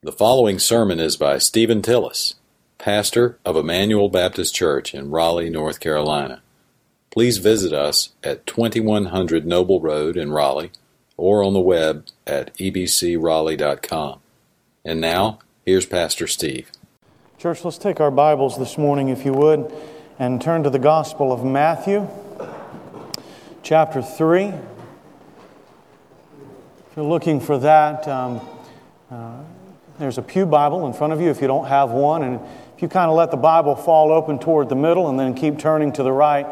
The following sermon is by Stephen Tillis, pastor of Emmanuel Baptist Church in Raleigh, North Carolina. Please visit us at 2100 Noble Road in Raleigh or on the web at ebcraleigh.com. And now, here's Pastor Steve. Church, let's take our Bibles this morning, if you would, and turn to the Gospel of Matthew, chapter 3. If you're looking for that, um, uh, there's a Pew Bible in front of you if you don't have one. And if you kind of let the Bible fall open toward the middle and then keep turning to the right,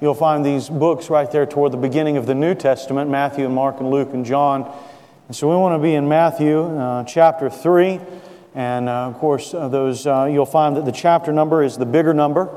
you'll find these books right there toward the beginning of the New Testament Matthew and Mark and Luke and John. And so we want to be in Matthew uh, chapter 3. And uh, of course, uh, those uh, you'll find that the chapter number is the bigger number.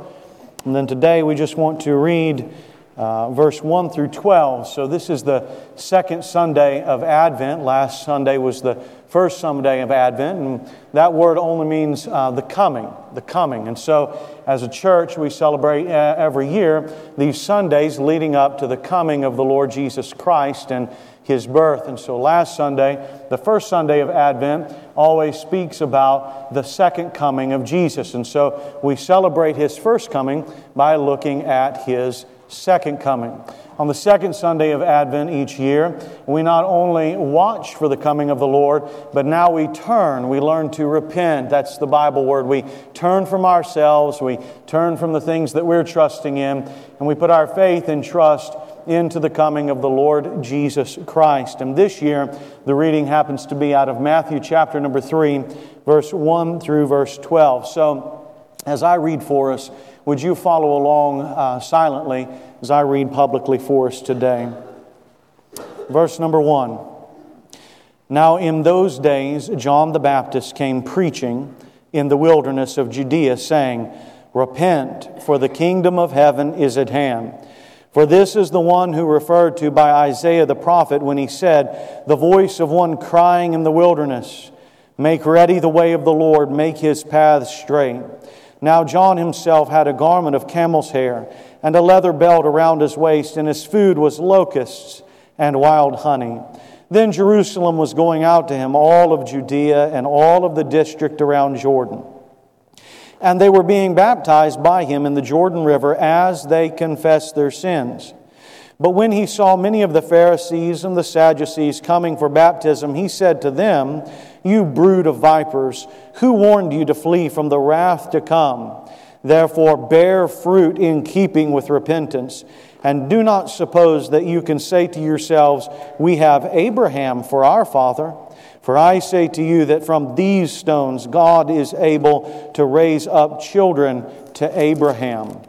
And then today we just want to read uh, verse 1 through 12. So this is the second Sunday of Advent. Last Sunday was the first Sunday of Advent, and that word only means uh, the coming, the coming. And so, as a church, we celebrate uh, every year these Sundays leading up to the coming of the Lord Jesus Christ and his birth. And so, last Sunday, the first Sunday of Advent, always speaks about the second coming of Jesus. And so, we celebrate his first coming by looking at his second coming. On the second Sunday of Advent each year, we not only watch for the coming of the Lord, but now we turn. We learn to repent. That's the Bible word. We turn from ourselves, we turn from the things that we're trusting in, and we put our faith and trust into the coming of the Lord Jesus Christ. And this year, the reading happens to be out of Matthew chapter number 3, verse 1 through verse 12. So, as I read for us, would you follow along uh, silently as I read publicly for us today? Verse number one. Now, in those days, John the Baptist came preaching in the wilderness of Judea, saying, Repent, for the kingdom of heaven is at hand. For this is the one who referred to by Isaiah the prophet when he said, The voice of one crying in the wilderness, Make ready the way of the Lord, make his paths straight. Now John himself had a garment of camel's hair and a leather belt around his waist, and his food was locusts and wild honey. Then Jerusalem was going out to him, all of Judea and all of the district around Jordan. And they were being baptized by him in the Jordan River as they confessed their sins. But when he saw many of the Pharisees and the Sadducees coming for baptism, he said to them, You brood of vipers, who warned you to flee from the wrath to come? Therefore, bear fruit in keeping with repentance. And do not suppose that you can say to yourselves, We have Abraham for our father. For I say to you that from these stones God is able to raise up children to Abraham.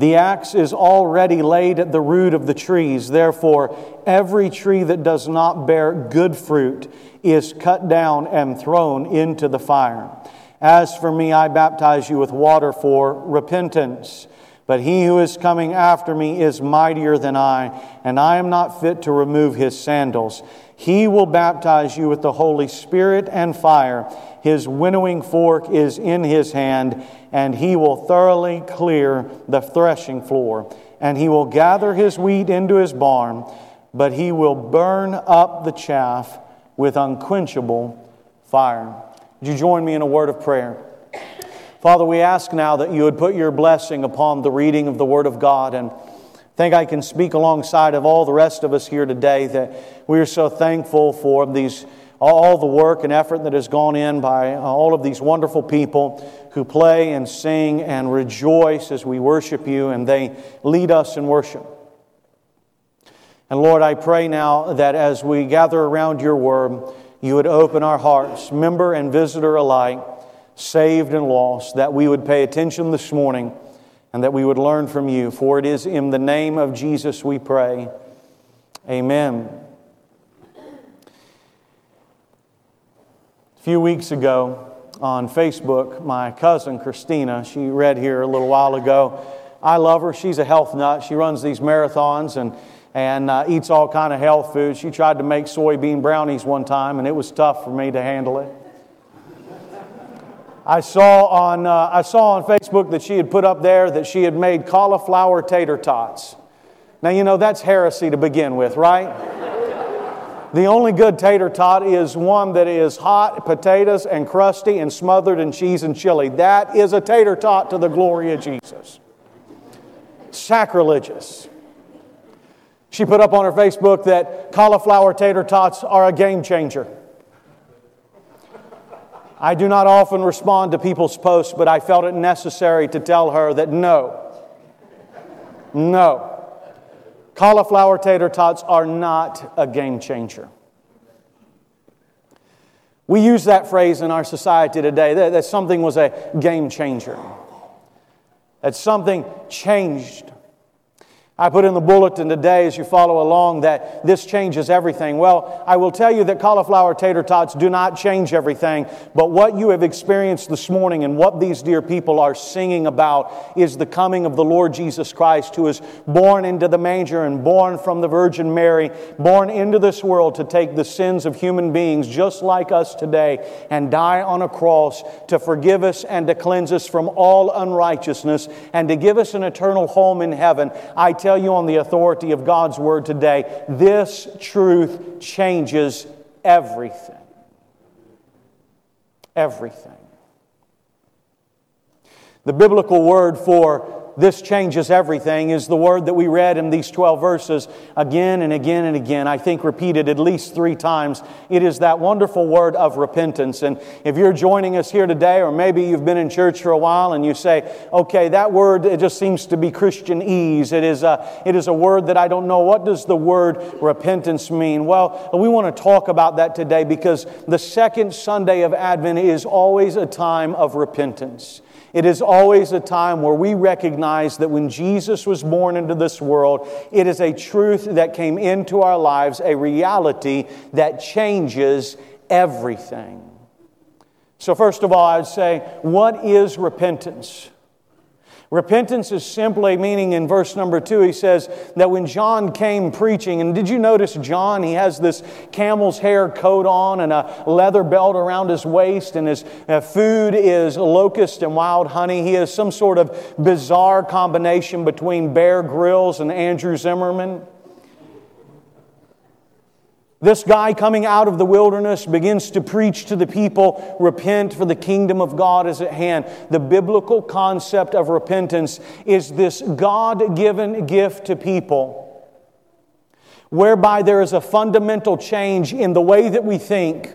The axe is already laid at the root of the trees. Therefore, every tree that does not bear good fruit is cut down and thrown into the fire. As for me, I baptize you with water for repentance. But he who is coming after me is mightier than I, and I am not fit to remove his sandals. He will baptize you with the Holy Spirit and fire. His winnowing fork is in his hand, and he will thoroughly clear the threshing floor. And he will gather his wheat into his barn, but he will burn up the chaff with unquenchable fire. Would you join me in a word of prayer? Father, we ask now that you would put your blessing upon the reading of the Word of God and I think I can speak alongside of all the rest of us here today that we are so thankful for these all the work and effort that has gone in by all of these wonderful people who play and sing and rejoice as we worship you and they lead us in worship. And Lord, I pray now that as we gather around your word, you would open our hearts, member and visitor alike, saved and lost, that we would pay attention this morning and that we would learn from you. For it is in the name of Jesus we pray. Amen. A few weeks ago on Facebook, my cousin Christina, she read here a little while ago. I love her. She's a health nut. She runs these marathons and, and uh, eats all kind of health foods. She tried to make soybean brownies one time, and it was tough for me to handle it. I saw on, uh, I saw on Facebook that she had put up there that she had made cauliflower tater tots. Now, you know, that's heresy to begin with, right? The only good tater tot is one that is hot potatoes and crusty and smothered in cheese and chili. That is a tater tot to the glory of Jesus. Sacrilegious. She put up on her Facebook that cauliflower tater tots are a game changer. I do not often respond to people's posts, but I felt it necessary to tell her that no, no, Cauliflower tater tots are not a game changer. We use that phrase in our society today that, that something was a game changer, that something changed I put in the bulletin today as you follow along that this changes everything. Well, I will tell you that cauliflower tater tots do not change everything, but what you have experienced this morning and what these dear people are singing about is the coming of the Lord Jesus Christ, who is born into the manger and born from the Virgin Mary, born into this world to take the sins of human beings just like us today and die on a cross to forgive us and to cleanse us from all unrighteousness and to give us an eternal home in heaven. I tell tell you on the authority of God's word today this truth changes everything. Everything. The biblical word for this changes everything is the word that we read in these 12 verses again and again and again. I think repeated at least three times. It is that wonderful word of repentance. And if you're joining us here today, or maybe you've been in church for a while and you say, okay, that word, it just seems to be Christianese. It is a, it is a word that I don't know. What does the word repentance mean? Well, we want to talk about that today because the second Sunday of Advent is always a time of repentance. It is always a time where we recognize that when Jesus was born into this world, it is a truth that came into our lives, a reality that changes everything. So, first of all, I'd say, what is repentance? Repentance is simply meaning in verse number two, he says that when John came preaching, and did you notice John? He has this camel's hair coat on and a leather belt around his waist, and his uh, food is locust and wild honey. He has some sort of bizarre combination between Bear Grylls and Andrew Zimmern. This guy coming out of the wilderness begins to preach to the people, repent for the kingdom of God is at hand. The biblical concept of repentance is this God given gift to people whereby there is a fundamental change in the way that we think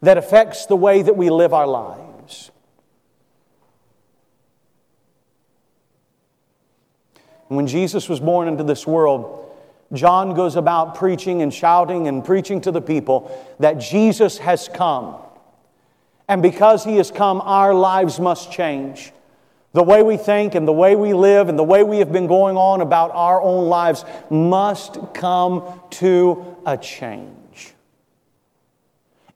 that affects the way that we live our lives. When Jesus was born into this world, John goes about preaching and shouting and preaching to the people that Jesus has come. And because he has come, our lives must change. The way we think and the way we live and the way we have been going on about our own lives must come to a change.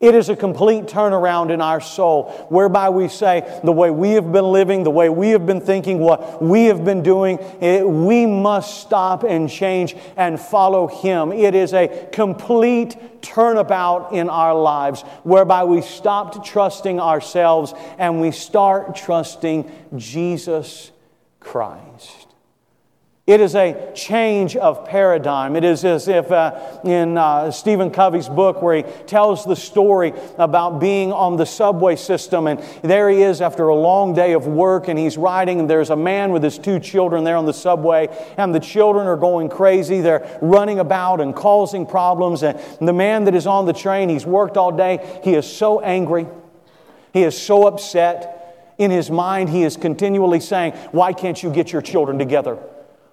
It is a complete turnaround in our soul, whereby we say, the way we have been living, the way we have been thinking, what we have been doing, it, we must stop and change and follow Him. It is a complete turnabout in our lives, whereby we stopped trusting ourselves and we start trusting Jesus Christ. It is a change of paradigm. It is as if uh, in uh, Stephen Covey's book, where he tells the story about being on the subway system, and there he is after a long day of work, and he's riding, and there's a man with his two children there on the subway, and the children are going crazy. They're running about and causing problems, and the man that is on the train, he's worked all day, he is so angry, he is so upset. In his mind, he is continually saying, Why can't you get your children together?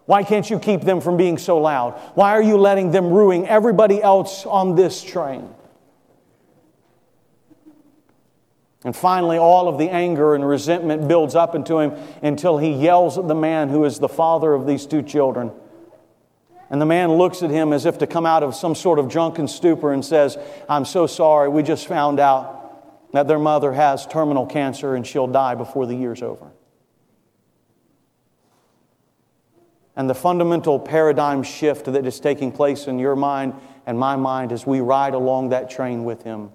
Why can't you keep them from being so loud? Why are you letting them ruin everybody else on this train? And finally, all of the anger and resentment builds up into him until he yells at the man who is the father of these two children. And the man looks at him as if to come out of some sort of drunken stupor and says, I'm so sorry, we just found out that their mother has terminal cancer and she'll die before the year's over. And the fundamental paradigm shift that is taking place in your mind and my mind as we ride along that train with Him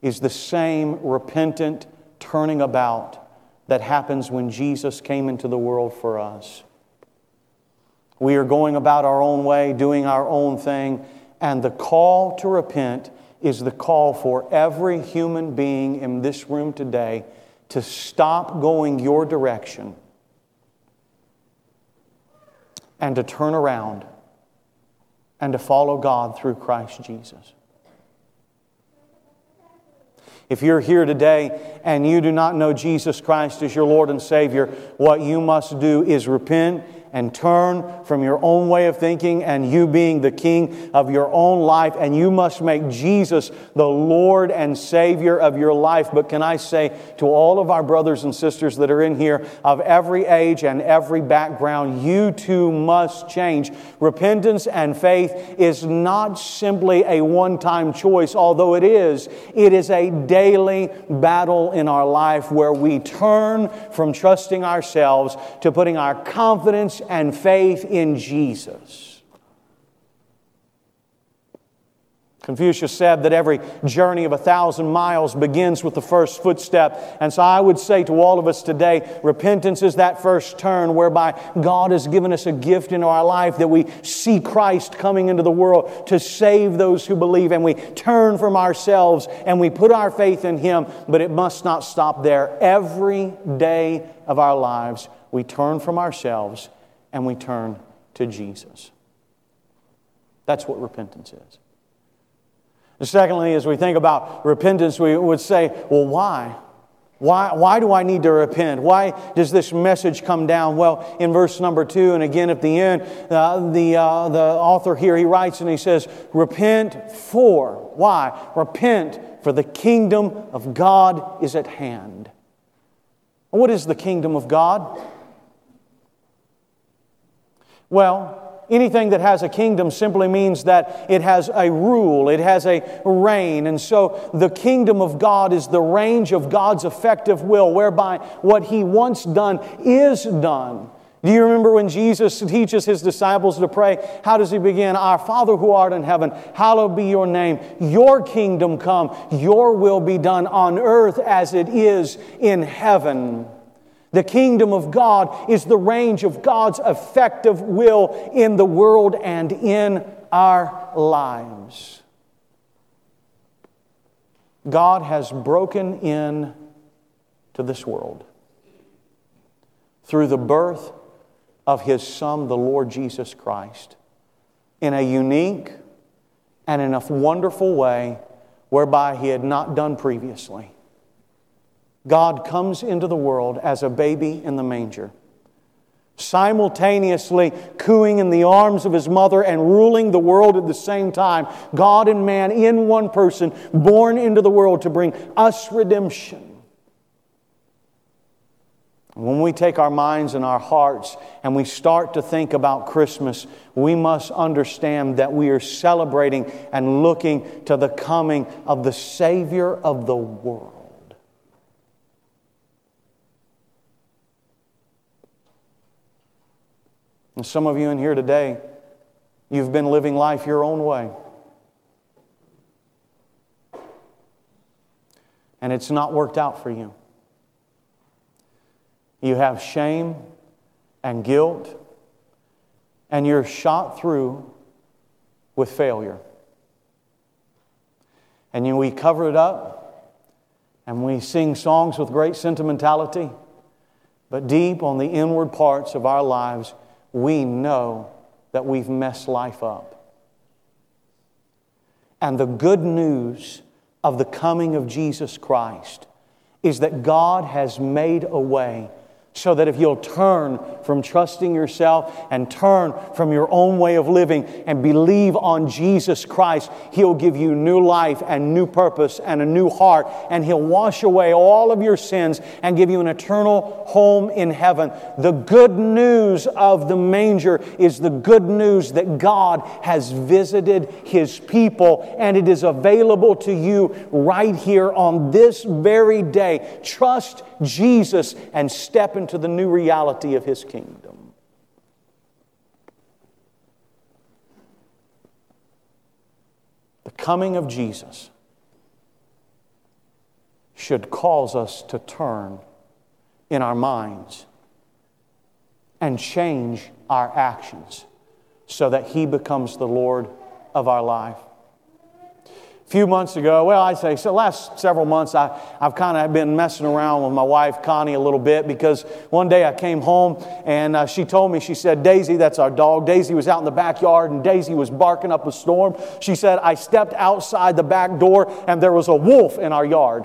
is the same repentant turning about that happens when Jesus came into the world for us. We are going about our own way, doing our own thing, And the call to repent is the call for every human being in this room today to stop going your direction and to turn around and to follow God through Christ Jesus. If you're here today and you do not know Jesus Christ as your Lord and Savior, what you must do is repent and turn from your own way of thinking and you being the king of your own life, and you must make Jesus the Lord and Savior of your life. But can I say to all of our brothers and sisters that are in here of every age and every background, you too must change. Repentance and faith is not simply a one time choice, although it is. It is a daily battle in our life where we turn from trusting ourselves to putting our confidence and faith in Jesus. Confucius said that every journey of a thousand miles begins with the first footstep. And so I would say to all of us today, repentance is that first turn whereby God has given us a gift in our life that we see Christ coming into the world to save those who believe. And we turn from ourselves and we put our faith in Him. But it must not stop there. Every day of our lives, we turn from ourselves and we turn to Jesus. That's what repentance is. And secondly, as we think about repentance, we would say, well, why? Why, why do I need to repent? Why does this message come down? Well, in verse number two, and again at the end, uh, the, uh, the author here, he writes and he says, Repent for. Why? Repent, for the kingdom of God is at hand. What is the kingdom of God? Well, anything that has a kingdom simply means that it has a rule, it has a reign. And so the kingdom of God is the range of God's effective will, whereby what He wants done is done. Do you remember when Jesus teaches his disciples to pray? How does he begin? Our Father who art in heaven, hallowed be your name. Your kingdom come, your will be done on earth as it is in heaven. The kingdom of God is the range of God's effective will in the world and in our lives. God has broken in to this world through the birth of His Son, the Lord Jesus Christ, in a unique and in a wonderful way whereby He had not done previously. God comes into the world as a baby in the manger, simultaneously cooing in the arms of his mother and ruling the world at the same time. God and man in one person, born into the world to bring us redemption. When we take our minds and our hearts and we start to think about Christmas, we must understand that we are celebrating and looking to the coming of the Savior of the world. And some of you in here today, you've been living life your own way. And it's not worked out for you. You have shame and guilt, and you're shot through with failure. And we cover it up, and we sing songs with great sentimentality, but deep on the inward parts of our lives, we know that we've messed life up. And the good news of the coming of Jesus Christ is that God has made a way so that if you'll turn from trusting yourself and turn from your own way of living and believe on Jesus Christ, He'll give you new life and new purpose and a new heart, and He'll wash away all of your sins and give you an eternal home in heaven. The good news of the manger is the good news that God has visited His people, and it is available to you right here on this very day. Trust Jesus and step into the new reality of His kingdom. The coming of Jesus should cause us to turn in our minds and change our actions so that He becomes the Lord of our life. Few months ago, well, I say, so last several months, I, I've kind of been messing around with my wife, Connie, a little bit because one day I came home and uh, she told me, she said, Daisy, that's our dog. Daisy was out in the backyard and Daisy was barking up a storm. She said, I stepped outside the back door and there was a wolf in our yard.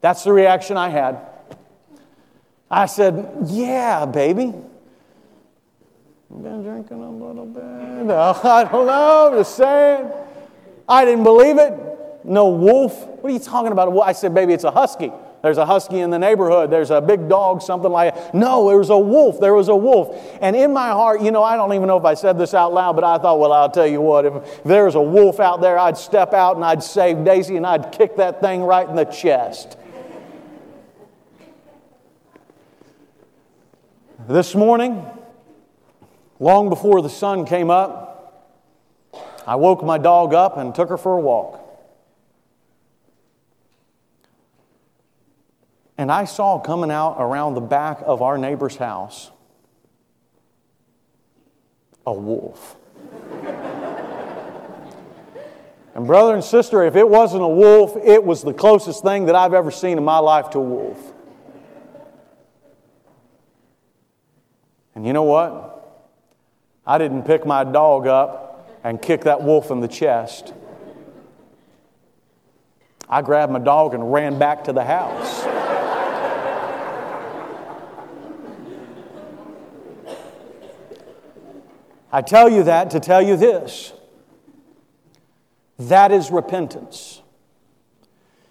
That's the reaction I had. I said, Yeah, baby. Been drinking a little bit. No, I don't know, I'm just saying. I didn't believe it. No wolf. What are you talking about? I said, baby, it's a husky. There's a husky in the neighborhood. There's a big dog, something like that. No, there was a wolf. There was a wolf. And in my heart, you know, I don't even know if I said this out loud, but I thought, well, I'll tell you what, if there was a wolf out there, I'd step out and I'd save Daisy and I'd kick that thing right in the chest. This morning, Long before the sun came up, I woke my dog up and took her for a walk. And I saw coming out around the back of our neighbor's house a wolf. and, brother and sister, if it wasn't a wolf, it was the closest thing that I've ever seen in my life to a wolf. And you know what? I didn't pick my dog up and kick that wolf in the chest. I grabbed my dog and ran back to the house. I tell you that to tell you this that is repentance.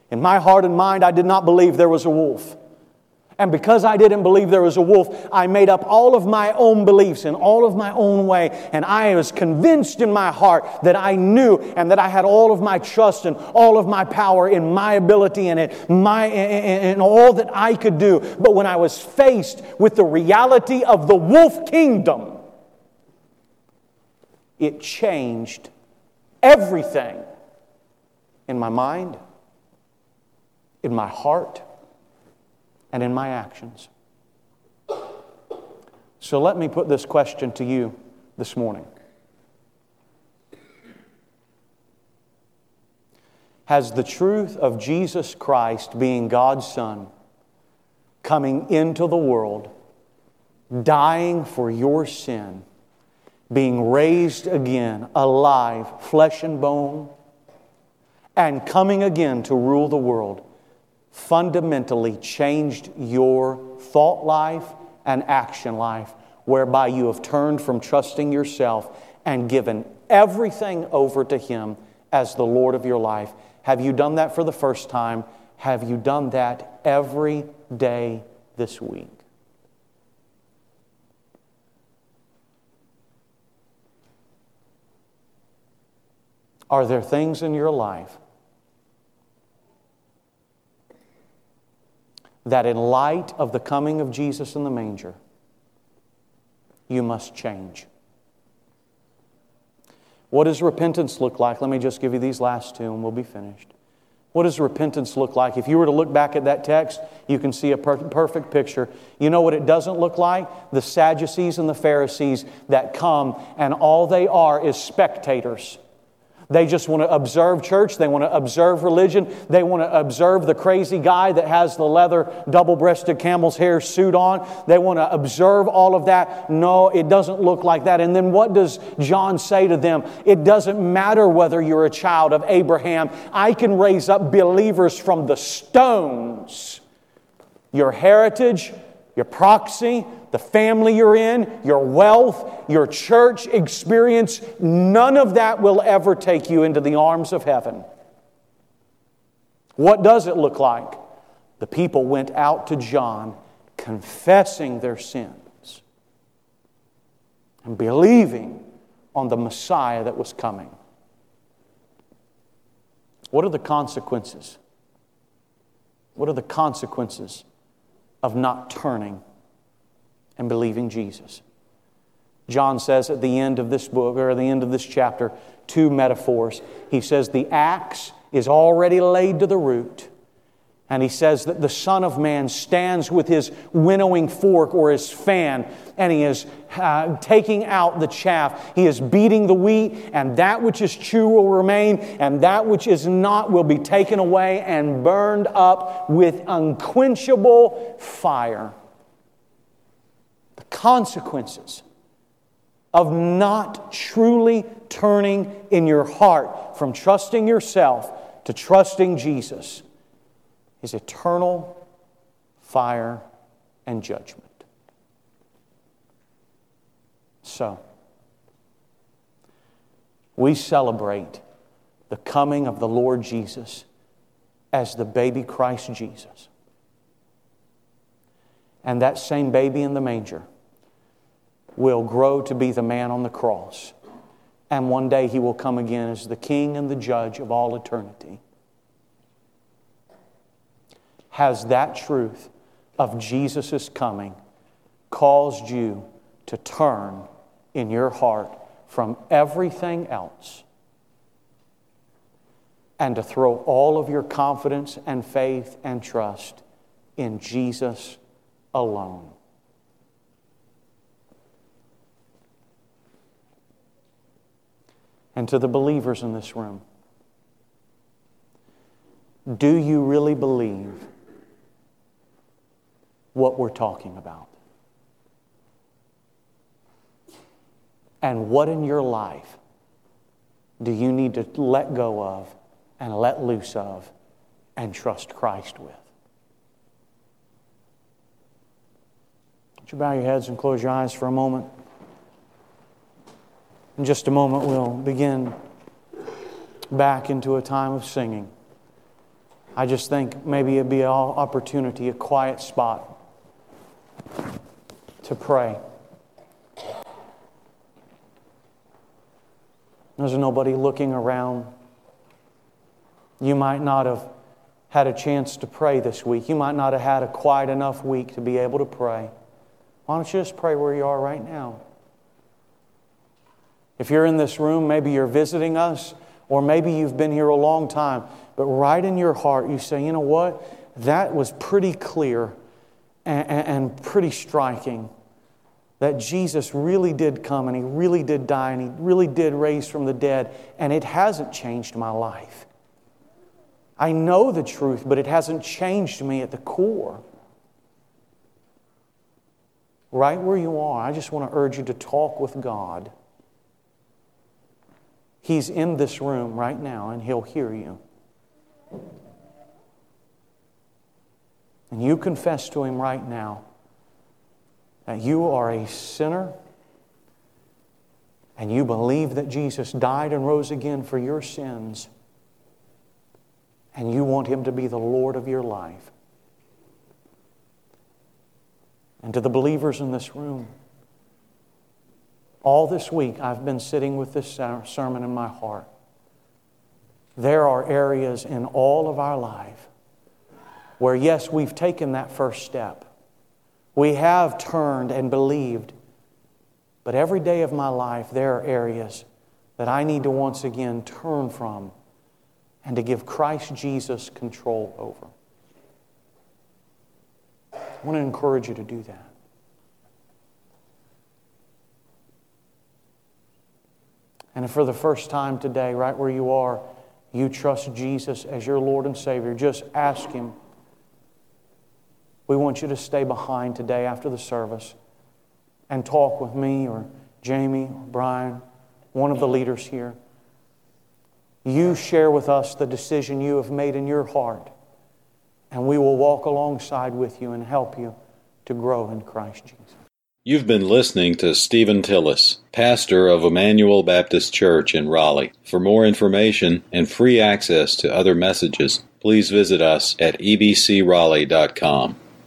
In my heart and mind, I did not believe there was a wolf. And because I didn't believe there was a wolf, I made up all of my own beliefs in all of my own way. And I was convinced in my heart that I knew and that I had all of my trust and all of my power in my ability and in, my, in all that I could do. But when I was faced with the reality of the wolf kingdom, it changed everything in my mind, in my heart and in my actions. So let me put this question to you this morning Has the truth of Jesus Christ being God's Son, coming into the world, dying for your sin, being raised again, alive, flesh and bone, and coming again to rule the world, fundamentally changed your thought life and action life, whereby you have turned from trusting yourself and given everything over to Him as the Lord of your life. Have you done that for the first time? Have you done that every day this week? Are there things in your life that in light of the coming of Jesus in the manger, you must change. What does repentance look like? Let me just give you these last two and we'll be finished. What does repentance look like? If you were to look back at that text, you can see a per- perfect picture. You know what it doesn't look like? The Sadducees and the Pharisees that come and all they are is spectators. They just want to observe church. They want to observe religion. They want to observe the crazy guy that has the leather double breasted camel's hair suit on. They want to observe all of that. No, it doesn't look like that. And then what does John say to them? It doesn't matter whether you're a child of Abraham. I can raise up believers from the stones. Your heritage, your proxy, the family you're in, your wealth, your church experience, none of that will ever take you into the arms of heaven. What does it look like? The people went out to John confessing their sins and believing on the Messiah that was coming. What are the consequences? What are the consequences of not turning and believing Jesus. John says at the end of this book, or the end of this chapter, two metaphors. He says, The axe is already laid to the root, And he says that the Son of Man stands with his winnowing fork or his fan, and he is uh, taking out the chaff. He is beating the wheat, and that which is true will remain, and that which is not will be taken away and burned up with unquenchable fire. Consequences of not truly turning in your heart from trusting yourself to trusting Jesus is eternal fire and judgment. So, we celebrate the coming of the Lord Jesus as the baby Christ Jesus. And that same baby in the manger will grow to be the man on the cross. And one day he will come again as the king and the judge of all eternity has that truth of Jesus' coming caused you to turn in your heart from everything else and to throw all of your confidence and faith and trust in Jesus alone. And to the believers in this room, do you really believe what we're talking about. And what in your life do you need to let go of and let loose of and trust Christ with? Would you bow your heads and close your eyes for a moment? In just a moment, we'll begin back into a time of singing. I just think maybe it'd be an opportunity, a quiet spot to pray. There's nobody looking around. You might not have had a chance to pray this week. You might not have had a quiet enough week to be able to pray. Why don't you just pray where you are right now? If you're in this room, maybe you're visiting us, or maybe you've been here a long time, but right in your heart, you say, you know what? That was pretty clear and, and pretty striking that Jesus really did come and he really did die and he really did raise from the dead, and it hasn't changed my life. I know the truth, but it hasn't changed me at the core. Right where you are, I just want to urge you to talk with God. He's in this room right now and he'll hear you. And you confess to him right now that you are a sinner and you believe that Jesus died and rose again for your sins, and you want Him to be the Lord of your life. And to the believers in this room, all this week I've been sitting with this sermon in my heart. There are areas in all of our life where, yes, we've taken that first step. We have turned and believed. But every day of my life, there are areas that I need to once again turn from and to give Christ Jesus control over. I want to encourage you to do that. And for the first time today, right where you are, you trust Jesus as your Lord and Savior, just ask Him we want you to stay behind today after the service and talk with me or Jamie or Brian, one of the leaders here. You share with us the decision you have made in your heart, and we will walk alongside with you and help you to grow in Christ Jesus. You've been listening to Stephen Tillis, pastor of Emmanuel Baptist Church in Raleigh. For more information and free access to other messages, please visit us at ebcraleigh.com.